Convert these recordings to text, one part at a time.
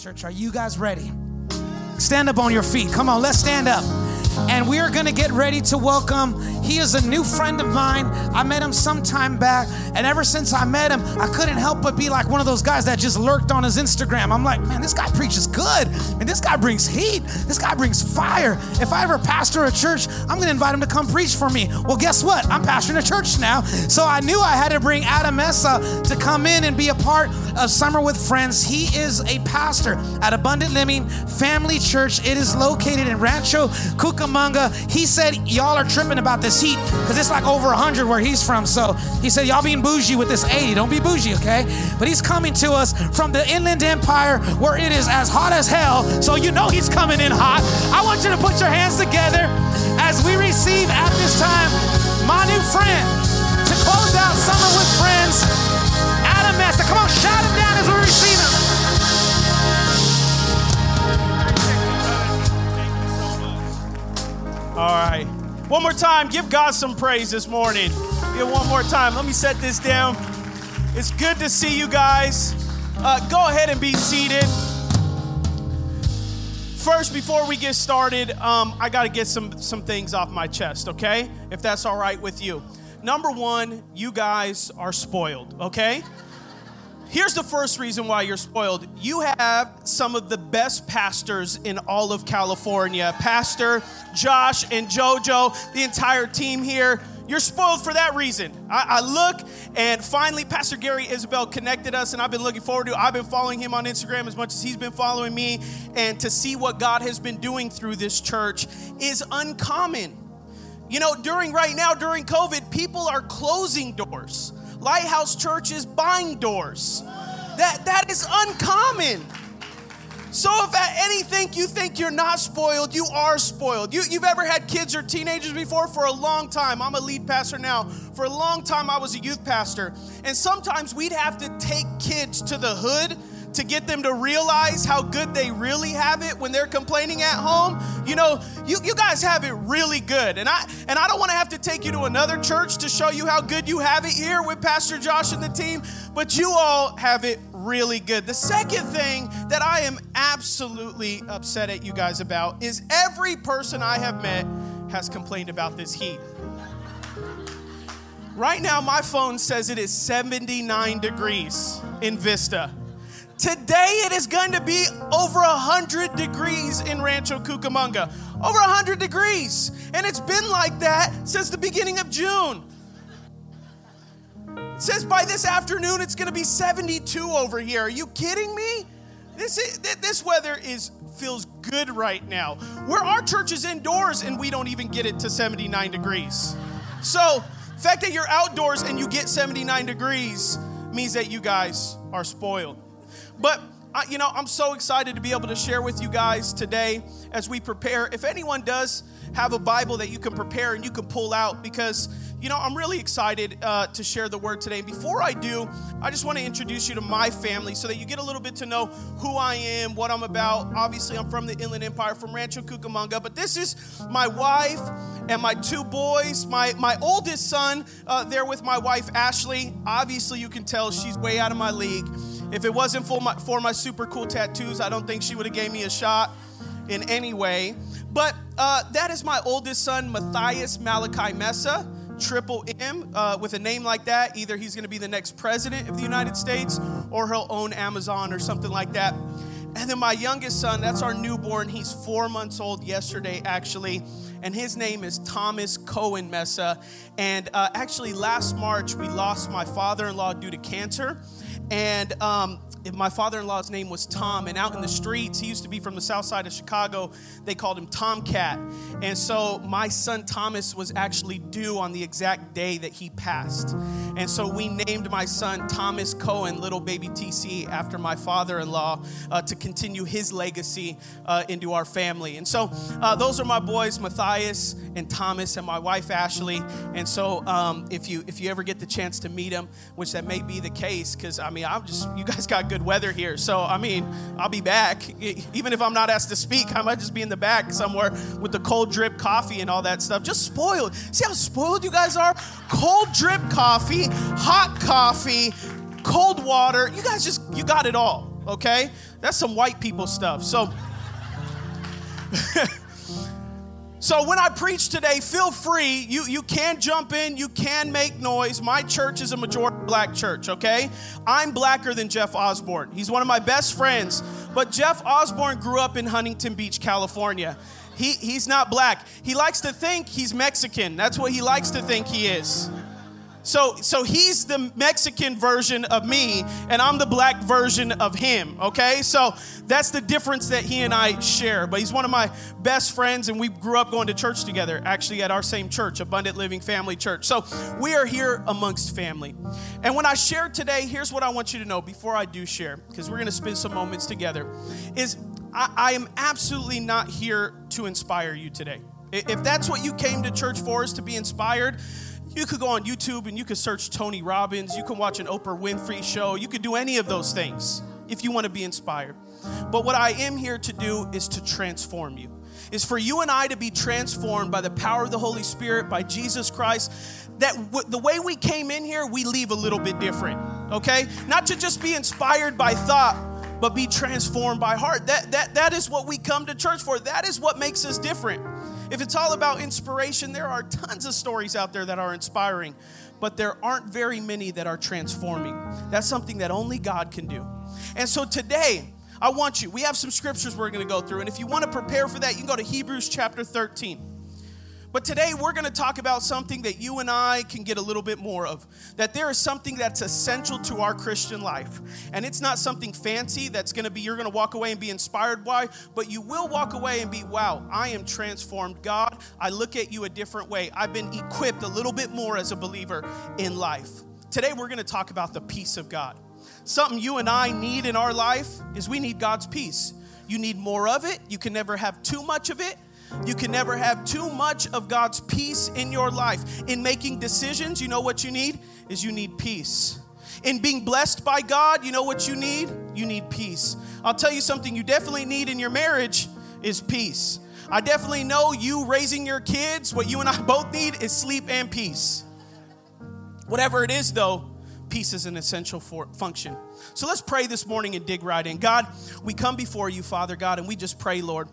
Church, are you guys ready? Stand up on your feet. Come on, let's stand up and we are going to get ready to welcome. He is a new friend of mine. I met him some time back, and ever since I met him, I couldn't help but be like one of those guys that just lurked on his Instagram. I'm like, man, this guy preaches good, and this guy brings heat. This guy brings fire. If I ever pastor a church, I'm going to invite him to come preach for me. Well, guess what? I'm pastoring a church now, so I knew I had to bring Adam Mesa to come in and be a part of Summer with Friends. He is a pastor at Abundant Living Family Church. It is located in Rancho Cucamonga. Cucamonga. He said, Y'all are tripping about this heat because it's like over 100 where he's from. So he said, Y'all being bougie with this 80. Don't be bougie, okay? But he's coming to us from the Inland Empire where it is as hot as hell. So you know he's coming in hot. I want you to put your hands together as we receive at this time my new friend to close out Summer with One more time, give God some praise this morning. Yeah, one more time. Let me set this down. It's good to see you guys. Uh, go ahead and be seated. First, before we get started, um, I got to get some, some things off my chest, okay? If that's all right with you. Number one, you guys are spoiled, okay? Here's the first reason why you're spoiled. You have some of the best pastors in all of California. Pastor Josh and JoJo, the entire team here. You're spoiled for that reason. I, I, look and finally, Pastor Gary Isabel connected us, and I've been looking forward to. I've been following him on Instagram as much as he's been following me, and to see what God has been doing through this church is uncommon. You know, during right now, during COVID, people are closing doors. Lighthouse Church is buying doors. That, that is uncommon. So if at anything you think you're not spoiled, you are spoiled. You, you've ever had kids or teenagers before? For a long time. I'm a lead pastor now. For a long time, I was a youth pastor. And sometimes we'd have to take kids to the hood to get them to realize how good they really have it when they're complaining at home. You know, you, you guys have it really good. And I and I don't want to have to take you to another church to show you how good you have it here with Pastor Josh and the team, but you all have it really good. The second thing that I am absolutely upset at you guys about is every person I have met has complained about this heat. Right now, my phone says it is 79 degrees in Vista. Today it is going to be over 100 degrees in Rancho Cucamonga. Over 100 degrees. And it's been like that since the beginning of June. It says by this afternoon it's going to be 72 over here. Are you kidding me? This is, this weather is feels good right now. Where our church is indoors and we don't even get it to 79 degrees. So, the fact that you're outdoors and you get 79 degrees means that you guys are spoiled. But I, you know, I'm so excited to be able to share with you guys today as we prepare. If anyone does have a Bible that you can prepare and you can pull out, because you know, I'm really excited uh, to share the word today. Before I do, I just want to introduce you to my family so that you get a little bit to know who I am, what I'm about. Obviously, I'm from the Inland Empire, from Rancho Cucamonga, but this is my wife and my two boys. My, my oldest son, uh, there with my wife, Ashley. Obviously, you can tell she's way out of my league. If it wasn't for my, for my super cool tattoos, I don't think she would have gave me a shot in any way. But uh, that is my oldest son, Matthias Malachi Mesa triple M uh, with a name like that, either he's going to be the next president of the United States or he'll own Amazon or something like that. And then my youngest son, that's our newborn. He's four months old yesterday, actually. And his name is Thomas Cohen Mesa. And uh, actually, last March, we lost my father in law due to cancer. And um, my father-in-law's name was Tom, and out in the streets, he used to be from the south side of Chicago. They called him Tomcat, and so my son Thomas was actually due on the exact day that he passed, and so we named my son Thomas Cohen, little baby TC, after my father-in-law uh, to continue his legacy uh, into our family. And so uh, those are my boys, Matthias and Thomas, and my wife Ashley. And so um, if you if you ever get the chance to meet them, which that may be the case, because I mean I'm just you guys got good weather here, so I mean I'll be back. Even if I'm not asked to speak, I might just be in the back somewhere with the cold drip coffee and all that stuff. Just spoiled. See how spoiled you guys are? Cold drip coffee, hot coffee, cold water. You guys just you got it all. Okay, that's some white people stuff. So. So when I preach today, feel free. You, you can jump in, you can make noise. My church is a majority black church, okay? I'm blacker than Jeff Osborne. He's one of my best friends. But Jeff Osborne grew up in Huntington Beach, California. He, he's not black. He likes to think he's Mexican. That's what he likes to think he is. So, so he's the Mexican version of me, and I'm the black version of him, okay? So that's the difference that he and I share. But he's one of my best friends, and we grew up going to church together, actually at our same church, Abundant Living Family Church. So we are here amongst family. And when I share today, here's what I want you to know before I do share, because we're gonna spend some moments together, is I, I am absolutely not here to inspire you today. If that's what you came to church for, is to be inspired, you could go on YouTube and you could search Tony Robbins. You can watch an Oprah Winfrey show. You could do any of those things if you want to be inspired. But what I am here to do is to transform you. Is for you and I to be transformed by the power of the Holy Spirit, by Jesus Christ. That w- the way we came in here, we leave a little bit different. Okay? Not to just be inspired by thought, but be transformed by heart. That, that, that is what we come to church for. That is what makes us different. If it's all about inspiration, there are tons of stories out there that are inspiring, but there aren't very many that are transforming. That's something that only God can do. And so today, I want you, we have some scriptures we're going to go through. And if you want to prepare for that, you can go to Hebrews chapter 13. But today we're going to talk about something that you and I can get a little bit more of. That there is something that's essential to our Christian life. And it's not something fancy that's going to be, you're going to walk away and be inspired by, but you will walk away and be, wow, I am transformed. God, I look at you a different way. I've been equipped a little bit more as a believer in life. Today we're going to talk about the peace of God. Something you and I need in our life is we need God's peace. You need more of it. You can never have too much of it. You can never have too much of God's peace in your life. In making decisions, you know what you need? Is you need peace. In being blessed by God, you know what you need? You need peace. I'll tell you something you definitely need in your marriage is peace. I definitely know you raising your kids, what you and I both need is sleep and peace. Whatever it is, though, peace is an essential for, function. So let's pray this morning and dig right in. God, we come before you, Father God, and we just pray, Lord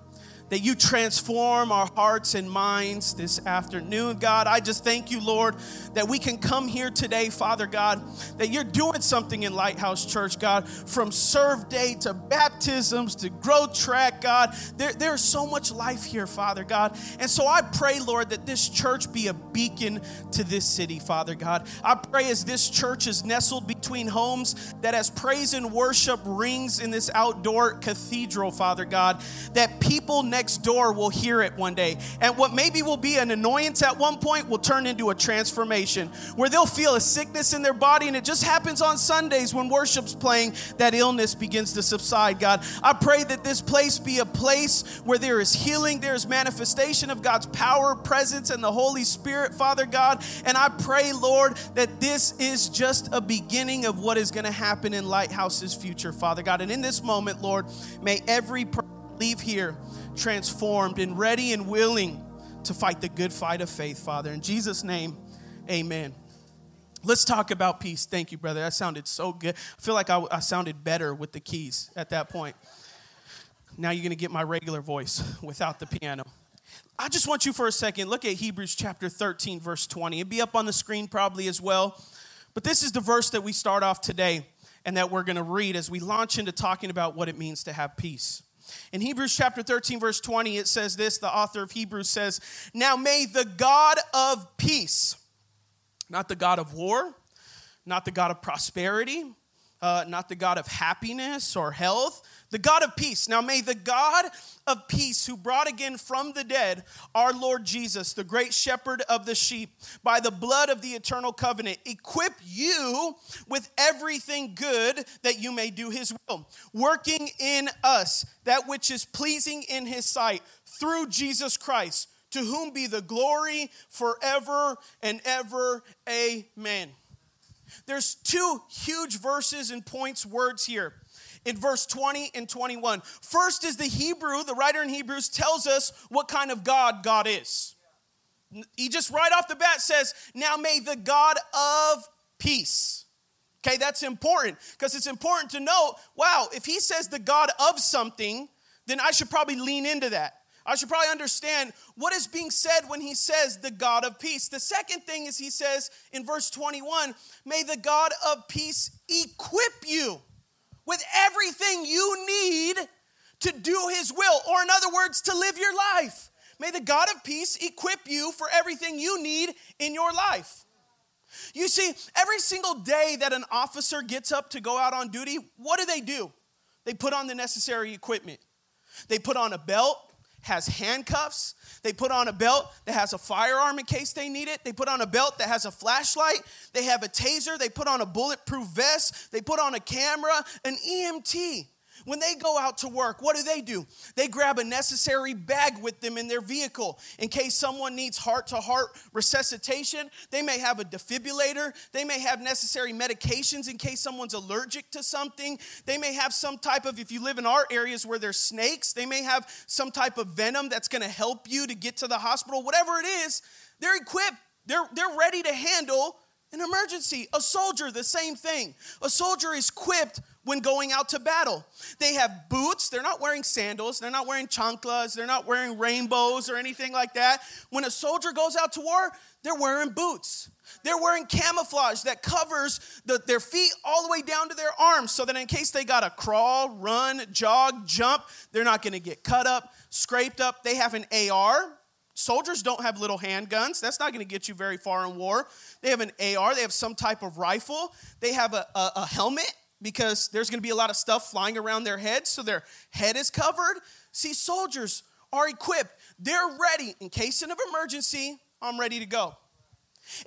that you transform our hearts and minds this afternoon, God. I just thank you, Lord, that we can come here today, Father God, that you're doing something in Lighthouse Church, God, from serve day to baptisms to growth track, God. There, there's so much life here, Father God. And so I pray, Lord, that this church be a beacon to this city, Father God. I pray as this church is nestled between homes, that as praise and worship rings in this outdoor cathedral, Father God, that people next next door will hear it one day. And what maybe will be an annoyance at one point will turn into a transformation where they'll feel a sickness in their body. And it just happens on Sundays when worship's playing that illness begins to subside, God. I pray that this place be a place where there is healing, there is manifestation of God's power, presence, and the Holy Spirit, Father God. And I pray, Lord, that this is just a beginning of what is going to happen in Lighthouse's future, Father God. And in this moment, Lord, may every person leave here transformed and ready and willing to fight the good fight of faith, Father. In Jesus' name, amen. Let's talk about peace. Thank you, brother. That sounded so good. I feel like I, I sounded better with the keys at that point. Now you're going to get my regular voice without the piano. I just want you for a second, look at Hebrews chapter 13, verse 20. It'd be up on the screen probably as well. But this is the verse that we start off today and that we're going to read as we launch into talking about what it means to have peace. In Hebrews chapter 13, verse 20, it says this the author of Hebrews says, Now may the God of peace, not the God of war, not the God of prosperity, uh, not the God of happiness or health, the God of peace. Now, may the God of peace, who brought again from the dead our Lord Jesus, the great shepherd of the sheep, by the blood of the eternal covenant, equip you with everything good that you may do his will, working in us that which is pleasing in his sight through Jesus Christ, to whom be the glory forever and ever. Amen. There's two huge verses and points words here in verse 20 and 21. First is the Hebrew, the writer in Hebrews tells us what kind of God God is. He just right off the bat says, Now may the God of peace. Okay, that's important because it's important to know wow, if he says the God of something, then I should probably lean into that. I should probably understand what is being said when he says the God of peace. The second thing is he says in verse 21 May the God of peace equip you with everything you need to do his will, or in other words, to live your life. May the God of peace equip you for everything you need in your life. You see, every single day that an officer gets up to go out on duty, what do they do? They put on the necessary equipment. They put on a belt, has handcuffs. They put on a belt that has a firearm in case they need it. They put on a belt that has a flashlight. They have a taser. They put on a bulletproof vest. They put on a camera, an EMT. When they go out to work, what do they do? They grab a necessary bag with them in their vehicle in case someone needs heart to heart resuscitation. They may have a defibrillator. They may have necessary medications in case someone's allergic to something. They may have some type of, if you live in our areas where there's snakes, they may have some type of venom that's gonna help you to get to the hospital. Whatever it is, they're equipped, they're, they're ready to handle an emergency. A soldier, the same thing. A soldier is equipped when going out to battle. They have boots, they're not wearing sandals, they're not wearing chanclas, they're not wearing rainbows or anything like that. When a soldier goes out to war, they're wearing boots. They're wearing camouflage that covers the, their feet all the way down to their arms so that in case they got to crawl, run, jog, jump, they're not to get cut up, scraped up. They have an AR. Soldiers don't have little handguns. That's not to get you very far in war. They have an AR. They have some type of rifle. They have a, a, a helmet because there's going to be a lot of stuff flying around their heads, so their head is covered. See, soldiers are equipped, they're ready. In case of emergency, I'm ready to go.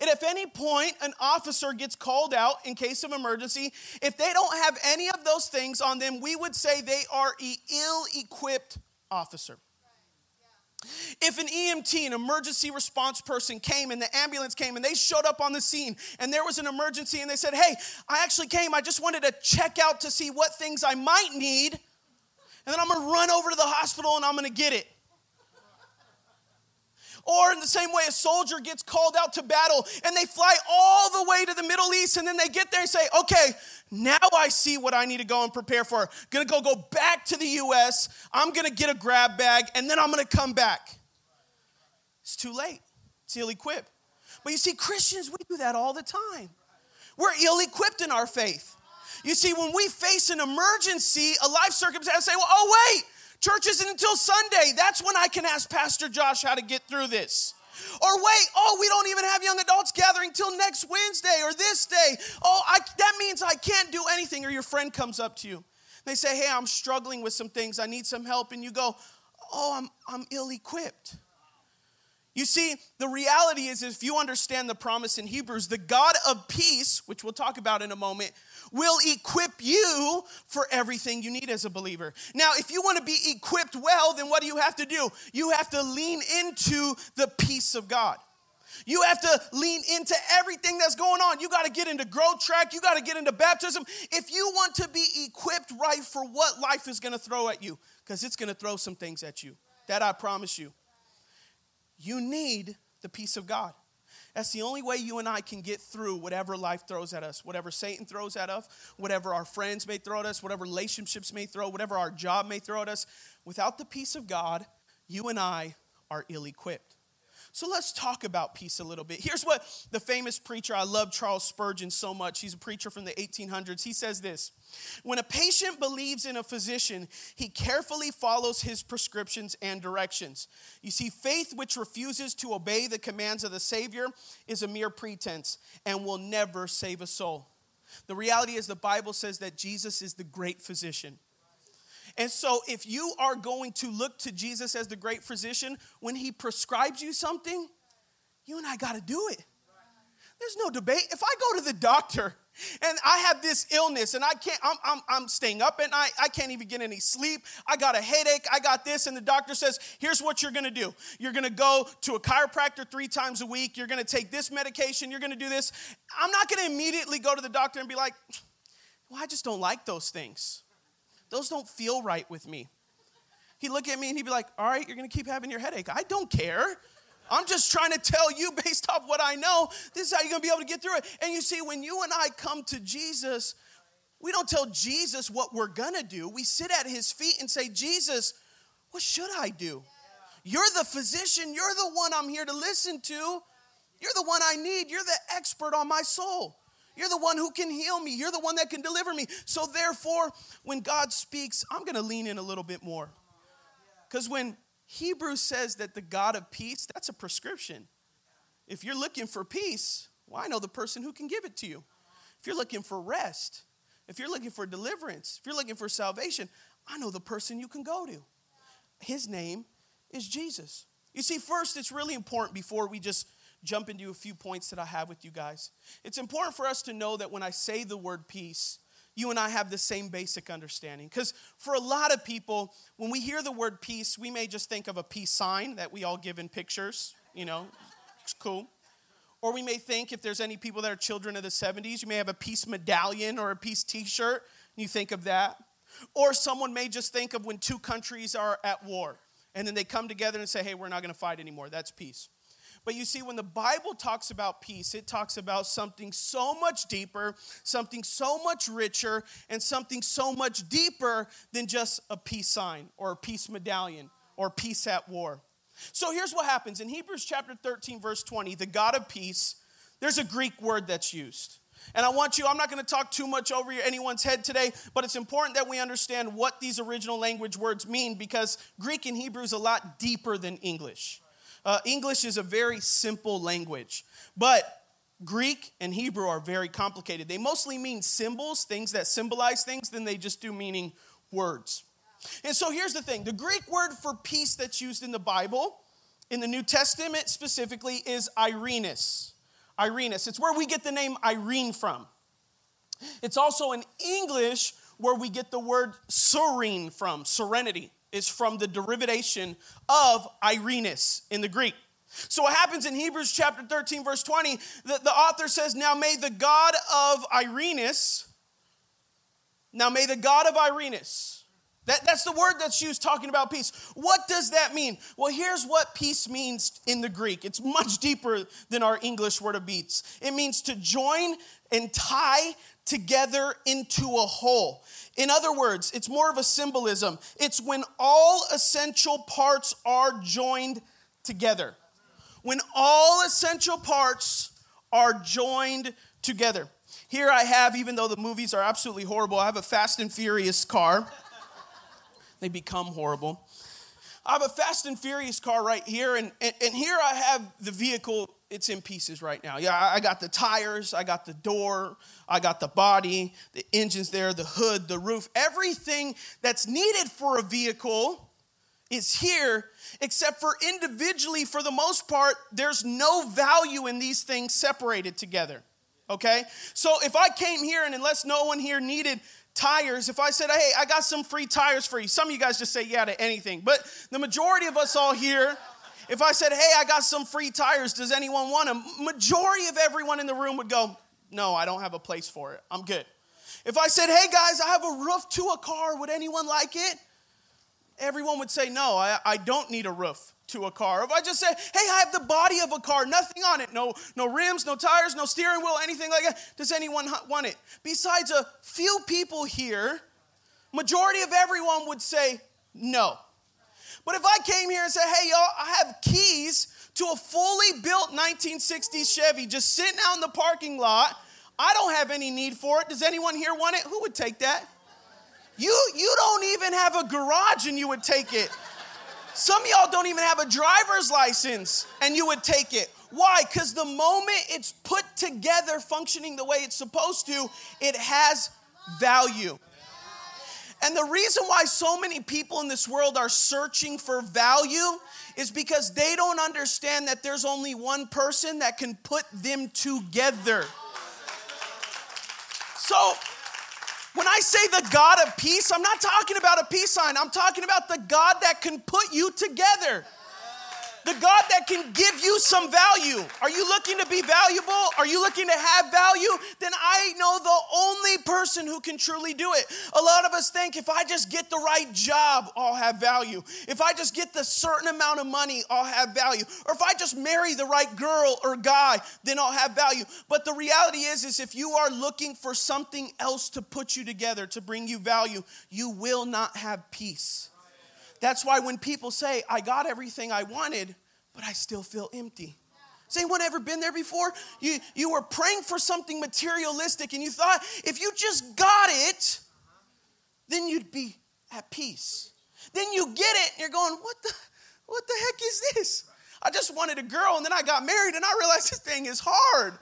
And if any point an officer gets called out in case of emergency, if they don't have any of those things on them, we would say they are an ill equipped officer. If an EMT, an emergency response person, came and the ambulance came and they showed up on the scene and there was an emergency and they said, Hey, I actually came, I just wanted to check out to see what things I might need, and then I'm gonna run over to the hospital and I'm gonna get it. Or in the same way, a soldier gets called out to battle and they fly all the way to the Middle East and then they get there and say, okay, now I see what I need to go and prepare for. I'm Gonna go go back to the US. I'm gonna get a grab bag and then I'm gonna come back. It's too late. It's ill equipped. But you see, Christians, we do that all the time. We're ill equipped in our faith. You see, when we face an emergency, a life circumstance, say, well, oh, wait, Church isn't until Sunday. That's when I can ask Pastor Josh how to get through this. Or wait, oh, we don't even have young adults gathering till next Wednesday or this day. Oh, I, that means I can't do anything. Or your friend comes up to you. They say, hey, I'm struggling with some things. I need some help. And you go, oh, I'm, I'm ill equipped. You see, the reality is, if you understand the promise in Hebrews, the God of peace, which we'll talk about in a moment, will equip you for everything you need as a believer. Now, if you want to be equipped well, then what do you have to do? You have to lean into the peace of God. You have to lean into everything that's going on. You got to get into growth track. You got to get into baptism. If you want to be equipped right for what life is going to throw at you, because it's going to throw some things at you. That I promise you. You need the peace of God. That's the only way you and I can get through whatever life throws at us, whatever Satan throws at us, whatever our friends may throw at us, whatever relationships may throw, whatever our job may throw at us. Without the peace of God, you and I are ill equipped. So let's talk about peace a little bit. Here's what the famous preacher, I love Charles Spurgeon so much. He's a preacher from the 1800s. He says this When a patient believes in a physician, he carefully follows his prescriptions and directions. You see, faith which refuses to obey the commands of the Savior is a mere pretense and will never save a soul. The reality is, the Bible says that Jesus is the great physician. And so, if you are going to look to Jesus as the great physician, when he prescribes you something, you and I got to do it. There's no debate. If I go to the doctor and I have this illness and I can't, I'm, I'm, I'm staying up at night, I can't even get any sleep, I got a headache, I got this, and the doctor says, here's what you're gonna do. You're gonna go to a chiropractor three times a week, you're gonna take this medication, you're gonna do this. I'm not gonna immediately go to the doctor and be like, well, I just don't like those things. Those don't feel right with me. He'd look at me and he'd be like, all right, you're gonna keep having your headache. I don't care. I'm just trying to tell you based off what I know, this is how you're gonna be able to get through it. And you see, when you and I come to Jesus, we don't tell Jesus what we're gonna do. We sit at his feet and say, Jesus, what should I do? You're the physician, you're the one I'm here to listen to. You're the one I need. You're the expert on my soul. You're the one who can heal me. You're the one that can deliver me. So, therefore, when God speaks, I'm going to lean in a little bit more. Because when Hebrews says that the God of peace, that's a prescription. If you're looking for peace, well, I know the person who can give it to you. If you're looking for rest, if you're looking for deliverance, if you're looking for salvation, I know the person you can go to. His name is Jesus. You see, first, it's really important before we just jump into a few points that I have with you guys. It's important for us to know that when I say the word peace, you and I have the same basic understanding. Because for a lot of people, when we hear the word peace, we may just think of a peace sign that we all give in pictures, you know, it's cool. Or we may think, if there's any people that are children of the 70s, you may have a peace medallion or a peace t shirt, and you think of that. Or someone may just think of when two countries are at war, and then they come together and say, hey, we're not gonna fight anymore. That's peace. But you see, when the Bible talks about peace, it talks about something so much deeper, something so much richer, and something so much deeper than just a peace sign or a peace medallion or peace at war. So here's what happens in Hebrews chapter 13, verse 20, the God of peace, there's a Greek word that's used. And I want you, I'm not going to talk too much over anyone's head today, but it's important that we understand what these original language words mean because Greek and Hebrew is a lot deeper than English. Uh, English is a very simple language, but Greek and Hebrew are very complicated. They mostly mean symbols, things that symbolize things, than they just do meaning words. And so here's the thing the Greek word for peace that's used in the Bible, in the New Testament specifically, is Irenaeus. Irenaeus. It's where we get the name Irene from. It's also in English where we get the word serene from, serenity is from the derivation of Irenaeus in the Greek. So, what happens in Hebrews chapter 13, verse 20, the, the author says, Now may the God of Irenaeus, now may the God of Irenaeus, that, that's the word that's used talking about peace. What does that mean? Well, here's what peace means in the Greek it's much deeper than our English word of beats. It means to join and tie together into a whole. In other words, it's more of a symbolism. It's when all essential parts are joined together. When all essential parts are joined together. Here I have, even though the movies are absolutely horrible, I have a Fast and Furious car. they become horrible. I have a Fast and Furious car right here, and, and, and here I have the vehicle it's in pieces right now. Yeah, I got the tires, I got the door, I got the body, the engine's there, the hood, the roof. Everything that's needed for a vehicle is here, except for individually, for the most part, there's no value in these things separated together. Okay? So if I came here and unless no one here needed tires, if I said, hey, I got some free tires for you, some of you guys just say yeah to anything, but the majority of us all here, if I said, hey, I got some free tires, does anyone want them? Majority of everyone in the room would go, no, I don't have a place for it. I'm good. If I said, hey guys, I have a roof to a car, would anyone like it? Everyone would say, no, I, I don't need a roof to a car. If I just said, hey, I have the body of a car, nothing on it, no, no rims, no tires, no steering wheel, anything like that, does anyone want it? Besides a few people here, majority of everyone would say no. But if I came here and said, hey, y'all, I have keys to a fully built 1960s Chevy just sitting out in the parking lot, I don't have any need for it. Does anyone here want it? Who would take that? You, you don't even have a garage and you would take it. Some of y'all don't even have a driver's license and you would take it. Why? Because the moment it's put together, functioning the way it's supposed to, it has value. And the reason why so many people in this world are searching for value is because they don't understand that there's only one person that can put them together. So, when I say the God of peace, I'm not talking about a peace sign. I'm talking about the God that can put you together the God that can give you some value. Are you looking to be valuable? Are you looking to have value? Then I know the only person who can truly do it. A lot of us think if I just get the right job, I'll have value. If I just get the certain amount of money, I'll have value. Or if I just marry the right girl or guy, then I'll have value. But the reality is is if you are looking for something else to put you together to bring you value, you will not have peace. That's why when people say, I got everything I wanted, but I still feel empty. Has anyone ever been there before? You, you were praying for something materialistic and you thought if you just got it, then you'd be at peace. Then you get it and you're going, what the, what the heck is this? I just wanted a girl and then I got married and I realized this thing is hard.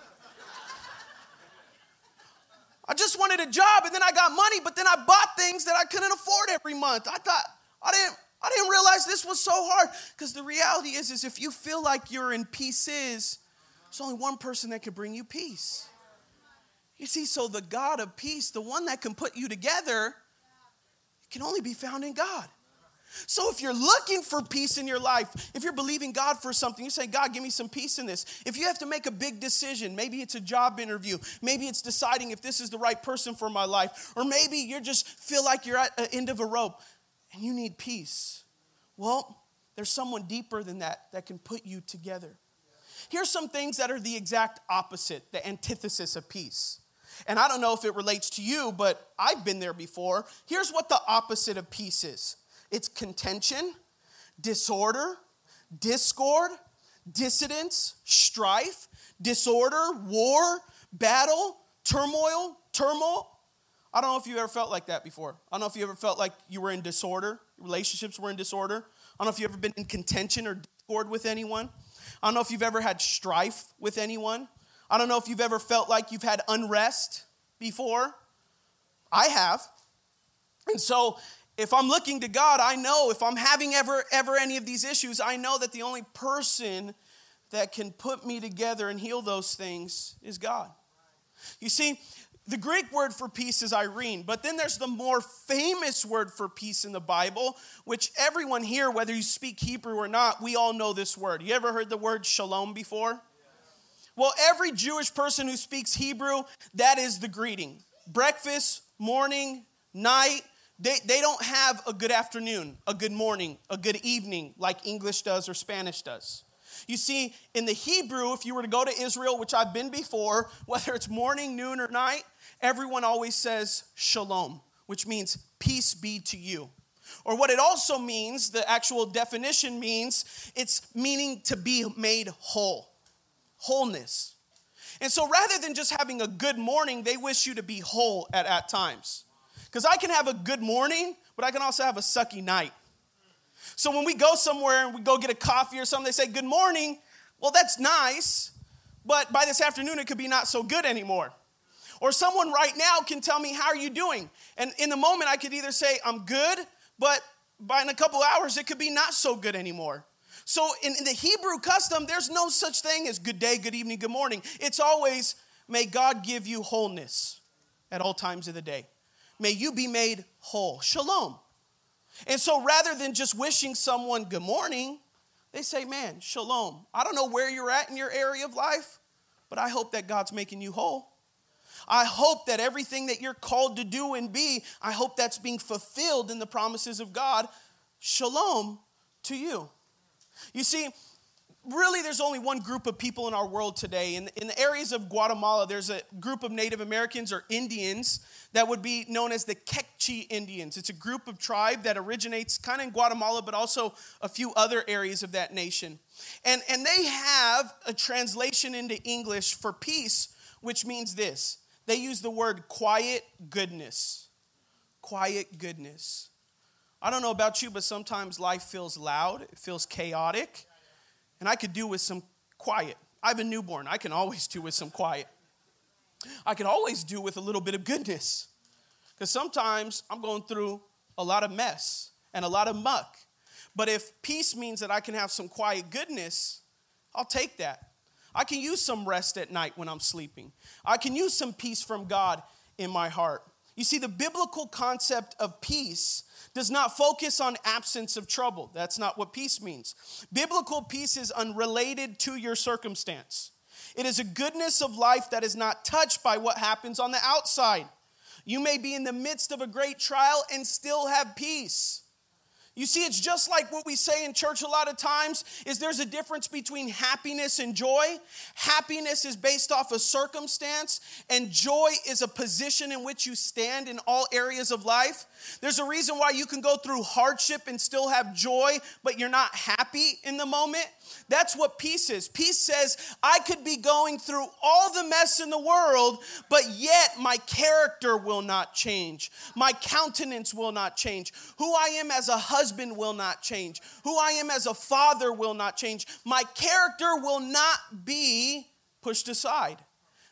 I just wanted a job and then I got money, but then I bought things that I couldn't afford every month. I thought, I didn't, I didn't realize this was so hard. Because the reality is, is if you feel like you're in pieces, there's only one person that can bring you peace. You see, so the God of peace, the one that can put you together, can only be found in God. So if you're looking for peace in your life, if you're believing God for something, you say, God, give me some peace in this. If you have to make a big decision, maybe it's a job interview, maybe it's deciding if this is the right person for my life, or maybe you just feel like you're at the end of a rope and you need peace. Well, there's someone deeper than that that can put you together. Here's some things that are the exact opposite, the antithesis of peace. And I don't know if it relates to you, but I've been there before. Here's what the opposite of peace is it's contention, disorder, discord, dissidence, strife, disorder, war, battle, turmoil, turmoil, I don't know if you ever felt like that before. I don't know if you ever felt like you were in disorder, relationships were in disorder. I don't know if you've ever been in contention or discord with anyone. I don't know if you've ever had strife with anyone. I don't know if you've ever felt like you've had unrest before. I have. And so if I'm looking to God, I know if I'm having ever ever any of these issues, I know that the only person that can put me together and heal those things is God. You see, the Greek word for peace is Irene, but then there's the more famous word for peace in the Bible, which everyone here, whether you speak Hebrew or not, we all know this word. You ever heard the word shalom before? Well, every Jewish person who speaks Hebrew, that is the greeting. Breakfast, morning, night, they, they don't have a good afternoon, a good morning, a good evening like English does or Spanish does. You see, in the Hebrew, if you were to go to Israel, which I've been before, whether it's morning, noon, or night, everyone always says shalom, which means peace be to you. Or what it also means, the actual definition means, it's meaning to be made whole, wholeness. And so rather than just having a good morning, they wish you to be whole at, at times. Because I can have a good morning, but I can also have a sucky night. So when we go somewhere and we go get a coffee or something, they say, Good morning. Well, that's nice, but by this afternoon, it could be not so good anymore. Or someone right now can tell me, How are you doing? And in the moment, I could either say, I'm good, but by in a couple hours, it could be not so good anymore. So in, in the Hebrew custom, there's no such thing as good day, good evening, good morning. It's always, May God give you wholeness at all times of the day. May you be made whole. Shalom. And so rather than just wishing someone good morning, they say, Man, shalom. I don't know where you're at in your area of life, but I hope that God's making you whole. I hope that everything that you're called to do and be, I hope that's being fulfilled in the promises of God. Shalom to you. You see, really there's only one group of people in our world today. In, in the areas of Guatemala, there's a group of Native Americans or Indians that would be known as the Kekchi Indians. It's a group of tribe that originates kind of in Guatemala, but also a few other areas of that nation. And, and they have a translation into English for peace, which means this they use the word quiet goodness. Quiet goodness. I don't know about you, but sometimes life feels loud, it feels chaotic, and I could do with some quiet I have a newborn. I can always do with some quiet. I can always do with a little bit of goodness. Because sometimes I'm going through a lot of mess and a lot of muck. But if peace means that I can have some quiet goodness, I'll take that. I can use some rest at night when I'm sleeping. I can use some peace from God in my heart. You see, the biblical concept of peace does not focus on absence of trouble. That's not what peace means. Biblical peace is unrelated to your circumstance. It is a goodness of life that is not touched by what happens on the outside. You may be in the midst of a great trial and still have peace. You see, it's just like what we say in church a lot of times is there's a difference between happiness and joy. Happiness is based off a circumstance, and joy is a position in which you stand in all areas of life. There's a reason why you can go through hardship and still have joy, but you're not happy in the moment. That's what peace is. Peace says, I could be going through all the mess in the world, but yet my character will not change. My countenance will not change. Who I am as a husband will not change. Who I am as a father will not change. My character will not be pushed aside.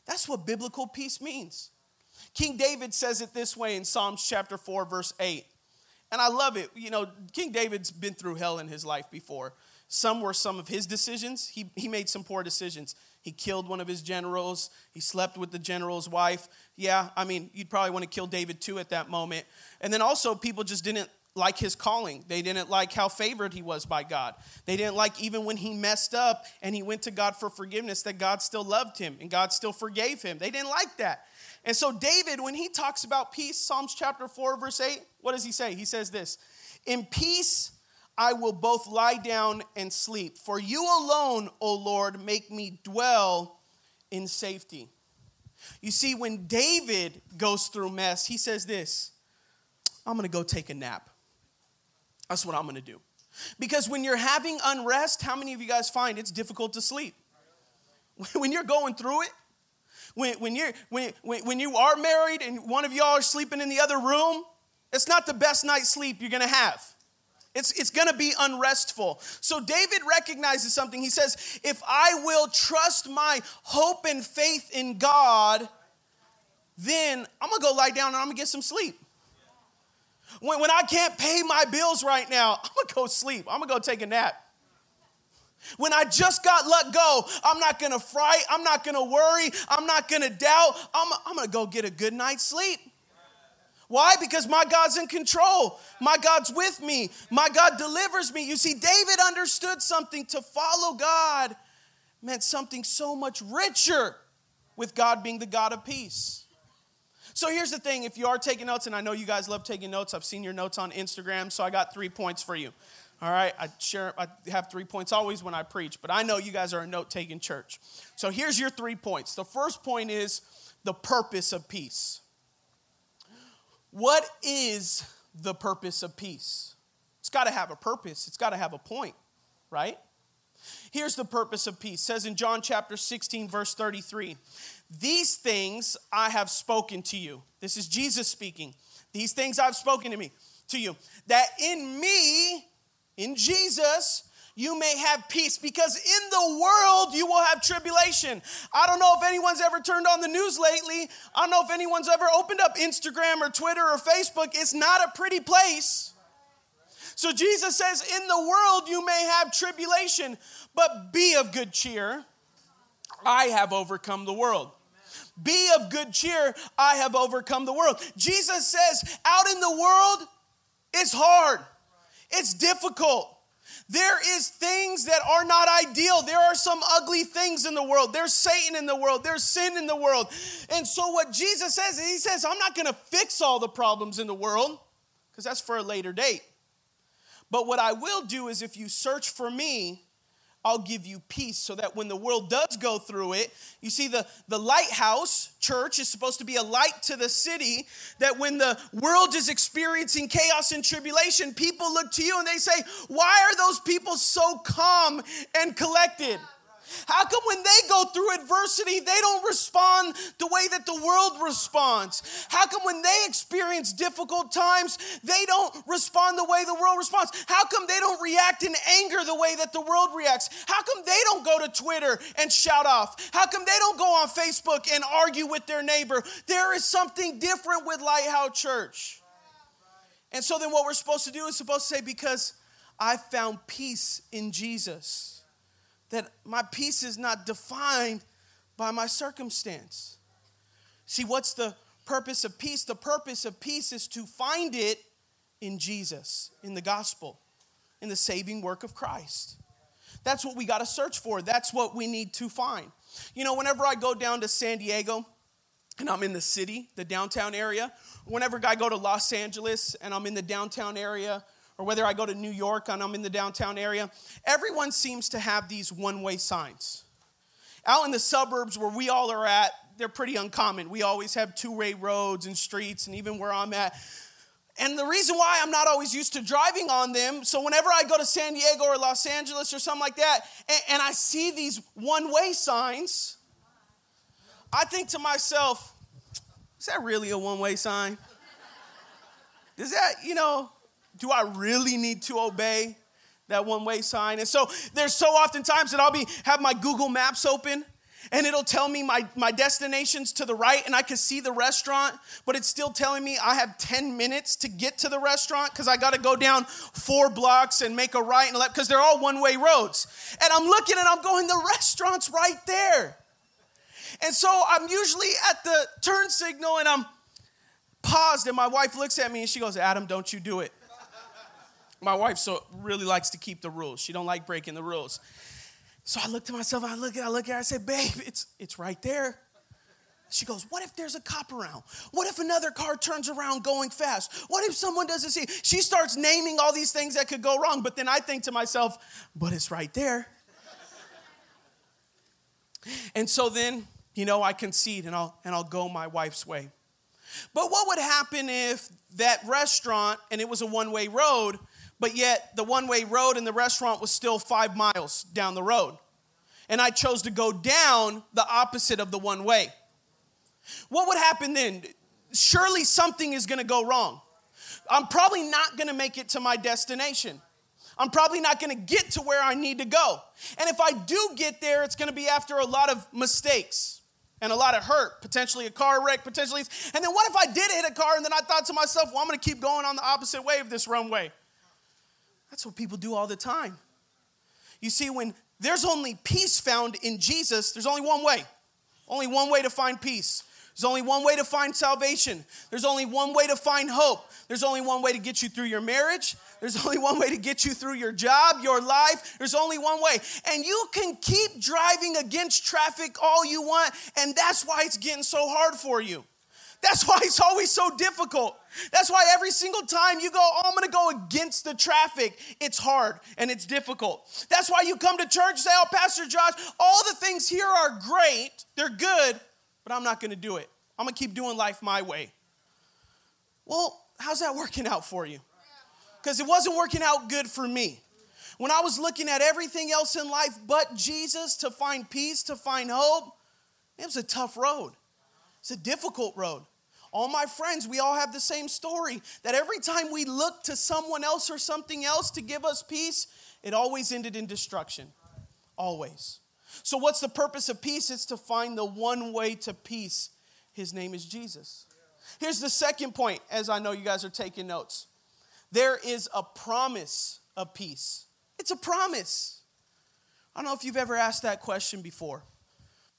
That's what biblical peace means. King David says it this way in Psalms chapter 4, verse 8. And I love it. You know, King David's been through hell in his life before. Some were some of his decisions. He, he made some poor decisions. He killed one of his generals. He slept with the general's wife. Yeah, I mean, you'd probably want to kill David too at that moment. And then also, people just didn't like his calling. They didn't like how favored he was by God. They didn't like even when he messed up and he went to God for forgiveness that God still loved him and God still forgave him. They didn't like that. And so, David, when he talks about peace, Psalms chapter 4, verse 8, what does he say? He says this In peace, I will both lie down and sleep. For you alone, O Lord, make me dwell in safety. You see, when David goes through mess, he says this I'm gonna go take a nap. That's what I'm gonna do. Because when you're having unrest, how many of you guys find it's difficult to sleep? When you're going through it, when, when, you're, when, when, when you are married and one of y'all are sleeping in the other room, it's not the best night's sleep you're gonna have. It's, it's gonna be unrestful. So David recognizes something. He says, If I will trust my hope and faith in God, then I'm gonna go lie down and I'm gonna get some sleep. When, when I can't pay my bills right now, I'm gonna go sleep. I'm gonna go take a nap. When I just got let go, I'm not gonna fright, I'm not gonna worry, I'm not gonna doubt, I'm, I'm gonna go get a good night's sleep. Why? Because my God's in control. My God's with me. My God delivers me. You see, David understood something to follow God meant something so much richer with God being the God of peace. So here's the thing if you are taking notes, and I know you guys love taking notes, I've seen your notes on Instagram, so I got three points for you. All right, I share I have three points always when I preach, but I know you guys are a note-taking church. So here's your three points. The first point is the purpose of peace. What is the purpose of peace? It's got to have a purpose, it's got to have a point, right? Here's the purpose of peace. It says in John chapter 16 verse 33, "These things I have spoken to you." This is Jesus speaking. "These things I've spoken to me to you, that in me, in Jesus, you may have peace because in the world you will have tribulation. I don't know if anyone's ever turned on the news lately. I don't know if anyone's ever opened up Instagram or Twitter or Facebook. It's not a pretty place. So Jesus says, In the world you may have tribulation, but be of good cheer. I have overcome the world. Be of good cheer. I have overcome the world. Jesus says, Out in the world, it's hard, it's difficult. There is things that are not ideal. There are some ugly things in the world. There's Satan in the world. There's sin in the world. And so what Jesus says, is he says, I'm not going to fix all the problems in the world because that's for a later date. But what I will do is if you search for me, I'll give you peace so that when the world does go through it, you see, the, the lighthouse church is supposed to be a light to the city. That when the world is experiencing chaos and tribulation, people look to you and they say, Why are those people so calm and collected? How come when they go through adversity, they don't respond the way that the world responds? How come when they experience difficult times, they don't respond the way the world responds? How come they don't react in anger the way that the world reacts? How come they don't go to Twitter and shout off? How come they don't go on Facebook and argue with their neighbor? There is something different with Lighthouse Church. And so then what we're supposed to do is supposed to say, because I found peace in Jesus that my peace is not defined by my circumstance. See, what's the purpose of peace? The purpose of peace is to find it in Jesus, in the gospel, in the saving work of Christ. That's what we got to search for. That's what we need to find. You know, whenever I go down to San Diego and I'm in the city, the downtown area, whenever I go to Los Angeles and I'm in the downtown area, or whether I go to New York and I'm in the downtown area, everyone seems to have these one way signs. Out in the suburbs where we all are at, they're pretty uncommon. We always have two way roads and streets, and even where I'm at. And the reason why I'm not always used to driving on them, so whenever I go to San Diego or Los Angeles or something like that, and, and I see these one way signs, I think to myself, is that really a one way sign? Does that, you know, do I really need to obey that one way sign? And so there's so often times that I'll be have my Google Maps open and it'll tell me my, my destination's to the right and I can see the restaurant, but it's still telling me I have 10 minutes to get to the restaurant because I got to go down four blocks and make a right and left because they're all one way roads. And I'm looking and I'm going, the restaurant's right there. And so I'm usually at the turn signal and I'm paused and my wife looks at me and she goes, Adam, don't you do it my wife so really likes to keep the rules. She don't like breaking the rules. So I look to myself, I look at I look at her, I say, babe, it's it's right there. She goes, What if there's a cop around? What if another car turns around going fast? What if someone doesn't see? She starts naming all these things that could go wrong, but then I think to myself, But it's right there. and so then, you know, I concede and I'll and I'll go my wife's way. But what would happen if that restaurant and it was a one-way road but yet the one way road and the restaurant was still five miles down the road. And I chose to go down the opposite of the one way. What would happen then? Surely something is gonna go wrong. I'm probably not gonna make it to my destination. I'm probably not gonna get to where I need to go. And if I do get there, it's gonna be after a lot of mistakes and a lot of hurt, potentially a car wreck, potentially. And then what if I did hit a car and then I thought to myself, well, I'm gonna keep going on the opposite way of this runway? That's what people do all the time. You see, when there's only peace found in Jesus, there's only one way. Only one way to find peace. There's only one way to find salvation. There's only one way to find hope. There's only one way to get you through your marriage. There's only one way to get you through your job, your life. There's only one way. And you can keep driving against traffic all you want, and that's why it's getting so hard for you. That's why it's always so difficult. That's why every single time you go, oh, I'm gonna go against the traffic, it's hard and it's difficult. That's why you come to church and say, oh, Pastor Josh, all the things here are great, they're good, but I'm not gonna do it. I'm gonna keep doing life my way. Well, how's that working out for you? Because it wasn't working out good for me. When I was looking at everything else in life but Jesus to find peace, to find hope, it was a tough road. It's a difficult road. All my friends, we all have the same story that every time we look to someone else or something else to give us peace, it always ended in destruction. Always. So, what's the purpose of peace? It's to find the one way to peace. His name is Jesus. Here's the second point, as I know you guys are taking notes. There is a promise of peace. It's a promise. I don't know if you've ever asked that question before.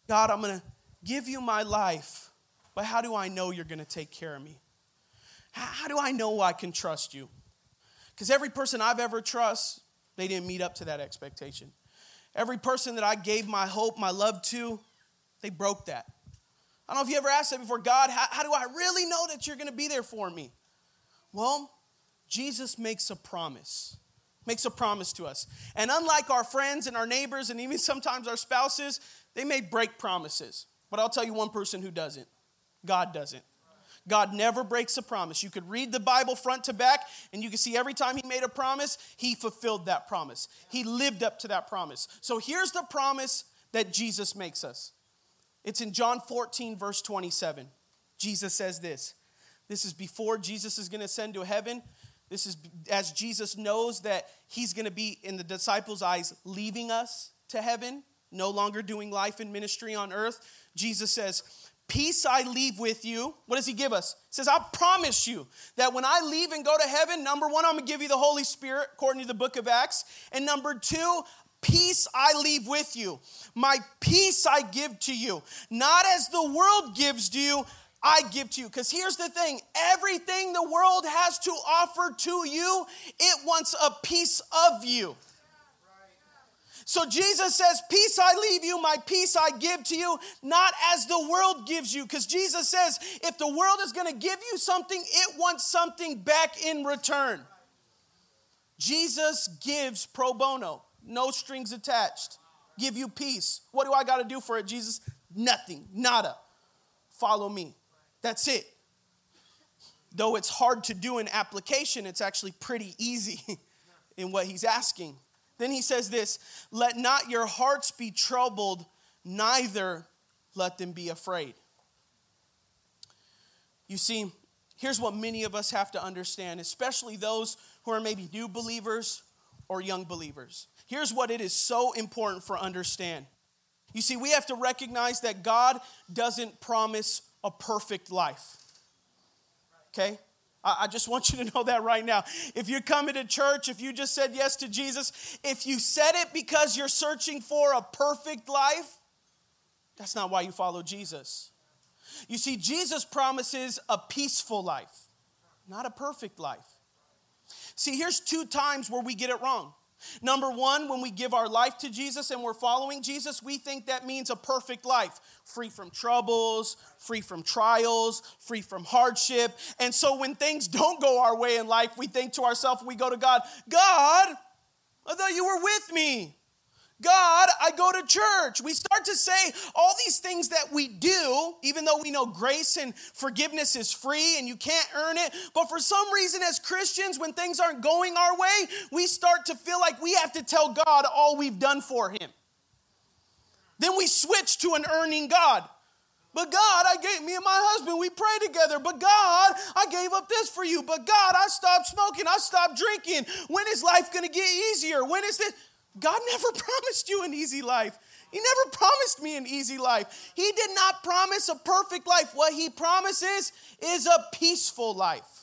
God, I'm going to give you my life but how do I know you're going to take care of me? How, do I know I can trust you? Because every person I've ever trust, they didn't meet up to that expectation. Every person that I gave my hope, my love to, they broke that. I don't know if you ever asked that before God, how, how do I really know that you're going to be there for me? Well, Jesus makes a promise, makes a promise to us. And unlike our friends and our neighbors and even sometimes our spouses, they may break promises. But I'll tell you one person who doesn't God doesn't. God never breaks a promise. You could read the Bible front to back, and you can see every time He made a promise, He fulfilled that promise. He lived up to that promise. So here's the promise that Jesus makes us. It's in John 14, verse 27. Jesus says this. This is before Jesus is going to ascend to heaven. This is as Jesus knows that he's going to be, in the disciples' eyes, leaving us to heaven, no longer doing life and ministry on earth. Jesus says, Peace I leave with you. What does he give us? He says, I promise you that when I leave and go to heaven, number one, I'm to give you the Holy Spirit, according to the book of Acts. And number two, Peace I leave with you. My peace I give to you. Not as the world gives to you, I give to you. Because here's the thing everything the world has to offer to you, it wants a piece of you. So Jesus says, Peace I leave you, my peace I give to you, not as the world gives you. Because Jesus says, if the world is going to give you something, it wants something back in return. Jesus gives pro bono no strings attached. Give you peace. What do I got to do for it, Jesus? Nothing, nada. Follow me. That's it. Though it's hard to do in application, it's actually pretty easy in what he's asking. Then he says this Let not your hearts be troubled, neither let them be afraid. You see, here's what many of us have to understand, especially those who are maybe new believers or young believers. Here's what it is so important for understand. You see, we have to recognize that God doesn't promise a perfect life. Okay? I just want you to know that right now. If you're coming to church, if you just said yes to Jesus, if you said it because you're searching for a perfect life, that's not why you follow Jesus. You see, Jesus promises a peaceful life, not a perfect life. See, here's two times where we get it wrong. Number one, when we give our life to Jesus and we're following Jesus, we think that means a perfect life, free from troubles, free from trials, free from hardship. And so when things don't go our way in life, we think to ourselves, we go to God, God, I thought you were with me. God, I go to church. We start to say all these things that we do, even though we know grace and forgiveness is free and you can't earn it. But for some reason, as Christians, when things aren't going our way, we start to feel like we have to tell God all we've done for Him. Then we switch to an earning God. But God, I gave me and my husband, we pray together. But God, I gave up this for you. But God, I stopped smoking. I stopped drinking. When is life going to get easier? When is this? God never promised you an easy life. He never promised me an easy life. He did not promise a perfect life. What He promises is a peaceful life.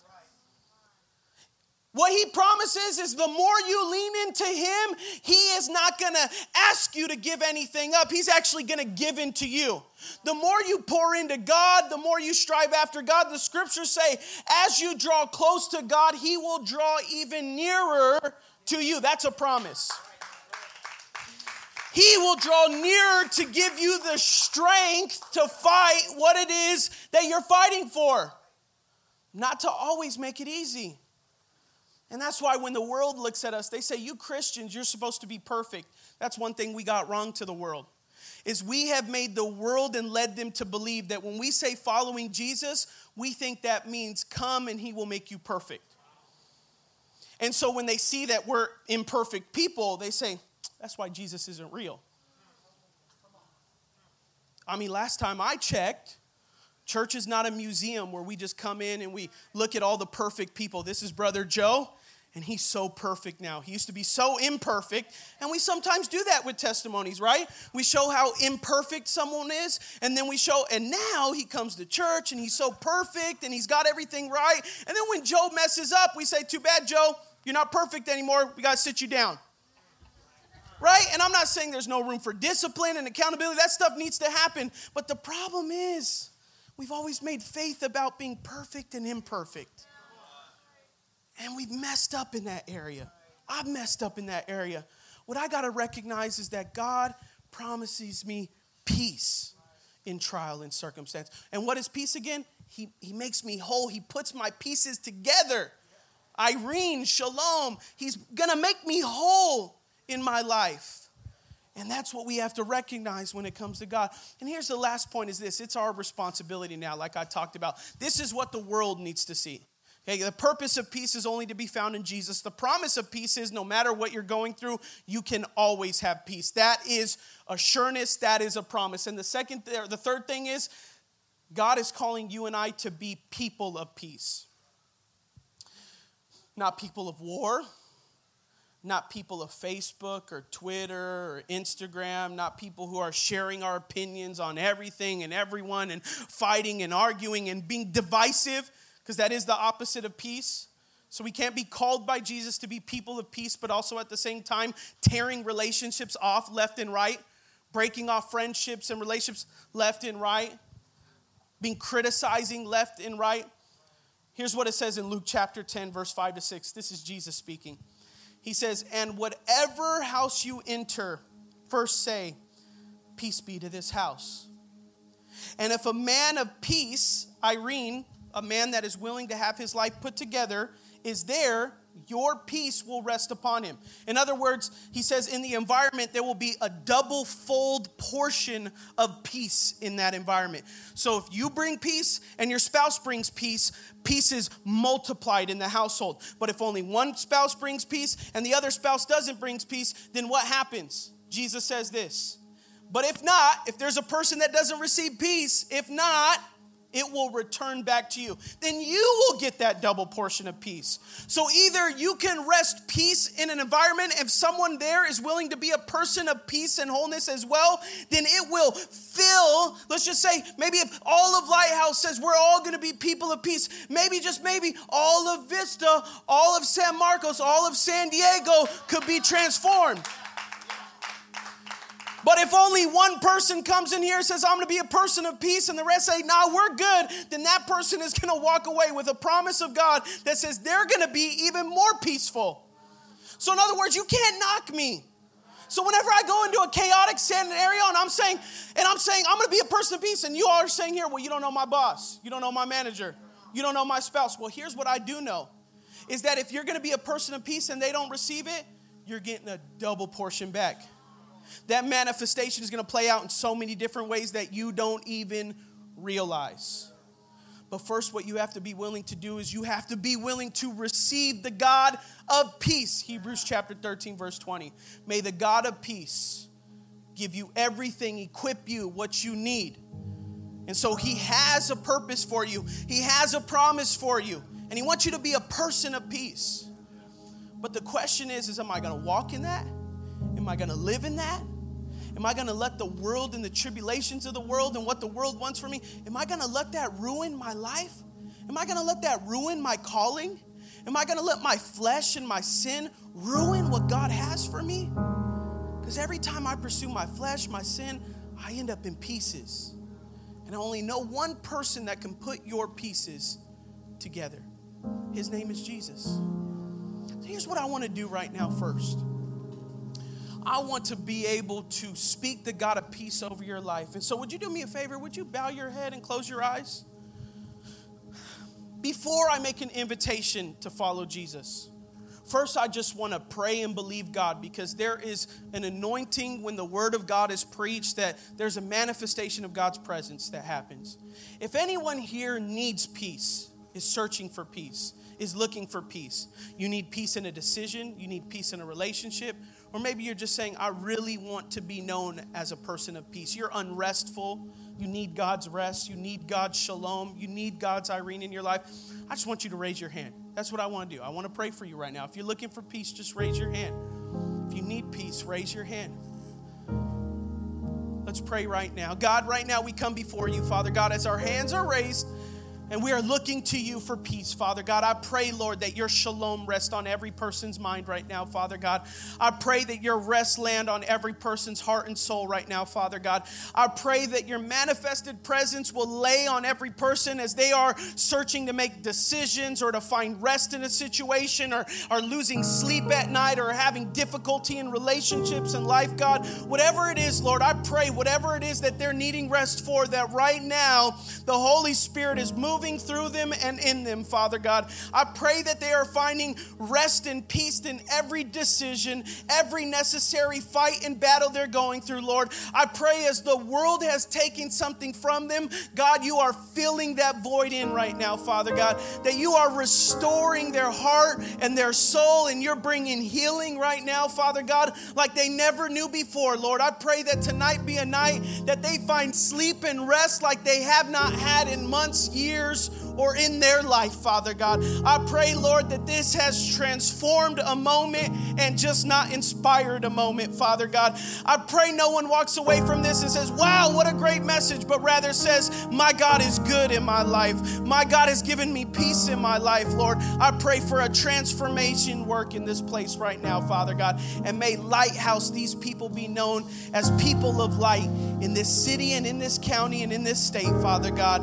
What he promises is the more you lean into him, he is not going to ask you to give anything up. He's actually going to give into you. The more you pour into God, the more you strive after God. The scriptures say, as you draw close to God, he will draw even nearer to you. That's a promise. He will draw nearer to give you the strength to fight what it is that you're fighting for, not to always make it easy. And that's why when the world looks at us, they say, You Christians, you're supposed to be perfect. That's one thing we got wrong to the world. Is we have made the world and led them to believe that when we say following Jesus, we think that means come and he will make you perfect. And so when they see that we're imperfect people, they say, that's why Jesus isn't real. I mean, last time I checked, church is not a museum where we just come in and we look at all the perfect people. This is Brother Joe, and he's so perfect now. He used to be so imperfect, and we sometimes do that with testimonies, right? We show how imperfect someone is, and then we show, and now he comes to church and he's so perfect and he's got everything right. And then when Joe messes up, we say, Too bad, Joe, you're not perfect anymore. We got to sit you down right? And I'm not saying there's no room for discipline and accountability. That stuff needs to happen. But the problem is, we've always made faith about being perfect and imperfect. And we've messed up in that area. I've messed up in that area. What I got to recognize is that God promises me peace in trial and circumstance. And what is peace again? He, he makes me whole. He puts my pieces together. eirene, shalom. He's gonna make me whole in my life. And that's what we have to recognize when it comes to God. And here's the last point is this it's our responsibility now, like I talked about. This is what the world needs to see. Okay, the purpose of peace is only to be found in Jesus. The promise of peace is no matter what you're going through, you can always have peace. That is assurance, that is a promise. And the second the third thing is God is calling you and I to be people of peace. Not people of war, not people of Facebook or Twitter or Instagram, not people who are sharing our opinions on everything and everyone and fighting and arguing and being divisive because that is the opposite of peace. So we can't be called by Jesus to be people of peace, but also at the same time tearing relationships off left and right, breaking off friendships and relationships left and right, being criticizing left and right. Here's what it says in Luke chapter 10, verse 5 to 6. This is Jesus speaking. He says, And whatever house you enter, first say, Peace be to this house. And if a man of peace, eirene, a man that is willing to have his life put together is there, your peace will rest upon him. In other words, he says in the environment, there will be a double fold portion of peace in that environment. So if you bring peace and your spouse brings peace, peace is multiplied in the household. But if only one spouse brings peace and the other spouse doesn't bring peace, then what happens? Jesus says this. But if not, if there's a person that doesn't receive peace, if not, it will return back to you. Then you will get that double portion of peace. So either you can rest peace in an environment, if someone there is willing to be a person of peace and wholeness as well, then it will fill. Let's just say, maybe if all of Lighthouse says we're all gonna be people of peace, maybe just maybe all of Vista, all of San Marcos, all of San Diego could be transformed. But if only one person comes in here and says, I'm going to be a person of peace, and the rest say, nah, we're good, then that person is going to walk away with a promise of God that says they're going to be even more peaceful. So, in other words, you can't knock me. So whenever I go into a chaotic scenario and I'm saying, and I'm saying, I'm gonna be a person of peace, and you are saying here, well, you don't know my boss, you don't know my manager, you don't know my spouse. Well, here's what I do know is that if you're gonna be a person of peace and they don't receive it, you're getting a double portion back that manifestation is going to play out in so many different ways that you don't even realize. But first, what you have to be willing to do is you have to be willing to receive the God of peace. Hebrews chapter 13, verse 20. May the God of peace give you everything, equip you what you need. And so he has a purpose for you, he has a promise for you, and he wants you to be a person of peace. But the question is, is am I going to walk in that? Am I going to live in that? Am I going to let the world and the tribulations of the world and what the world wants for me, am I going to let that ruin my life? Am I going to let that ruin my calling? Am I going to let my flesh and my sin ruin what God has for me? Because every time I pursue my flesh, my sin, I end up in pieces. And I only know one person that can put your pieces together. His name is Jesus. So here's what I want to do right now first. I want to be able to speak the God of peace over your life. And so, would you do me a favor? Would you bow your head and close your eyes? Before I make an invitation to follow Jesus, first I just want to pray and believe God because there is an anointing when the word of God is preached that there's a manifestation of God's presence that happens. If anyone here needs peace, is searching for peace, is looking for peace, you need peace in a decision, you need peace in a relationship, or maybe you're just saying, I really want to be known as a person of peace. You're unrestful. You need God's rest. You need God's shalom. You need God's eirene in your life. I just want you to raise your hand. That's what I want to do. I want to pray for you right now. If you're looking for peace, just raise your hand. If you need peace, raise your hand. Let's pray right now. God, right now we come before you, Father God, as our hands are raised. And we are looking to you for peace, Father God. I pray, Lord, that your shalom rest on every person's mind right now, Father God. I pray that your rest land on every person's heart and soul right now, Father God. I pray that your manifested presence will lay on every person as they are searching to make decisions or to find rest in a situation or are losing sleep at night or having difficulty in relationships and life, God. Whatever it is, Lord, I pray, whatever it is that they're needing rest for, that right now the Holy Spirit is moving moving through them and in them, Father God. I pray that they are finding rest and peace in every decision, every necessary fight and battle they're going through, Lord. I pray as the world has taken something from them, God, you are filling that void in right now, Father God, that you are restoring their heart and their soul, and you're bringing healing right now, Father God, like they never knew before, Lord. I pray that tonight be a night that they find sleep and rest like they have not had in months, years, or in their life, Father God. I pray, Lord, that this has transformed a moment and just not inspired a moment, Father God. I pray no one walks away from this and says, Wow, what a great message, but rather says, My God is good in my life. My God has given me peace in my life, Lord. I pray for a transformation work in this place right now, Father God. And may Lighthouse, these people be known as people of light in this city and in this county and in this state, Father God.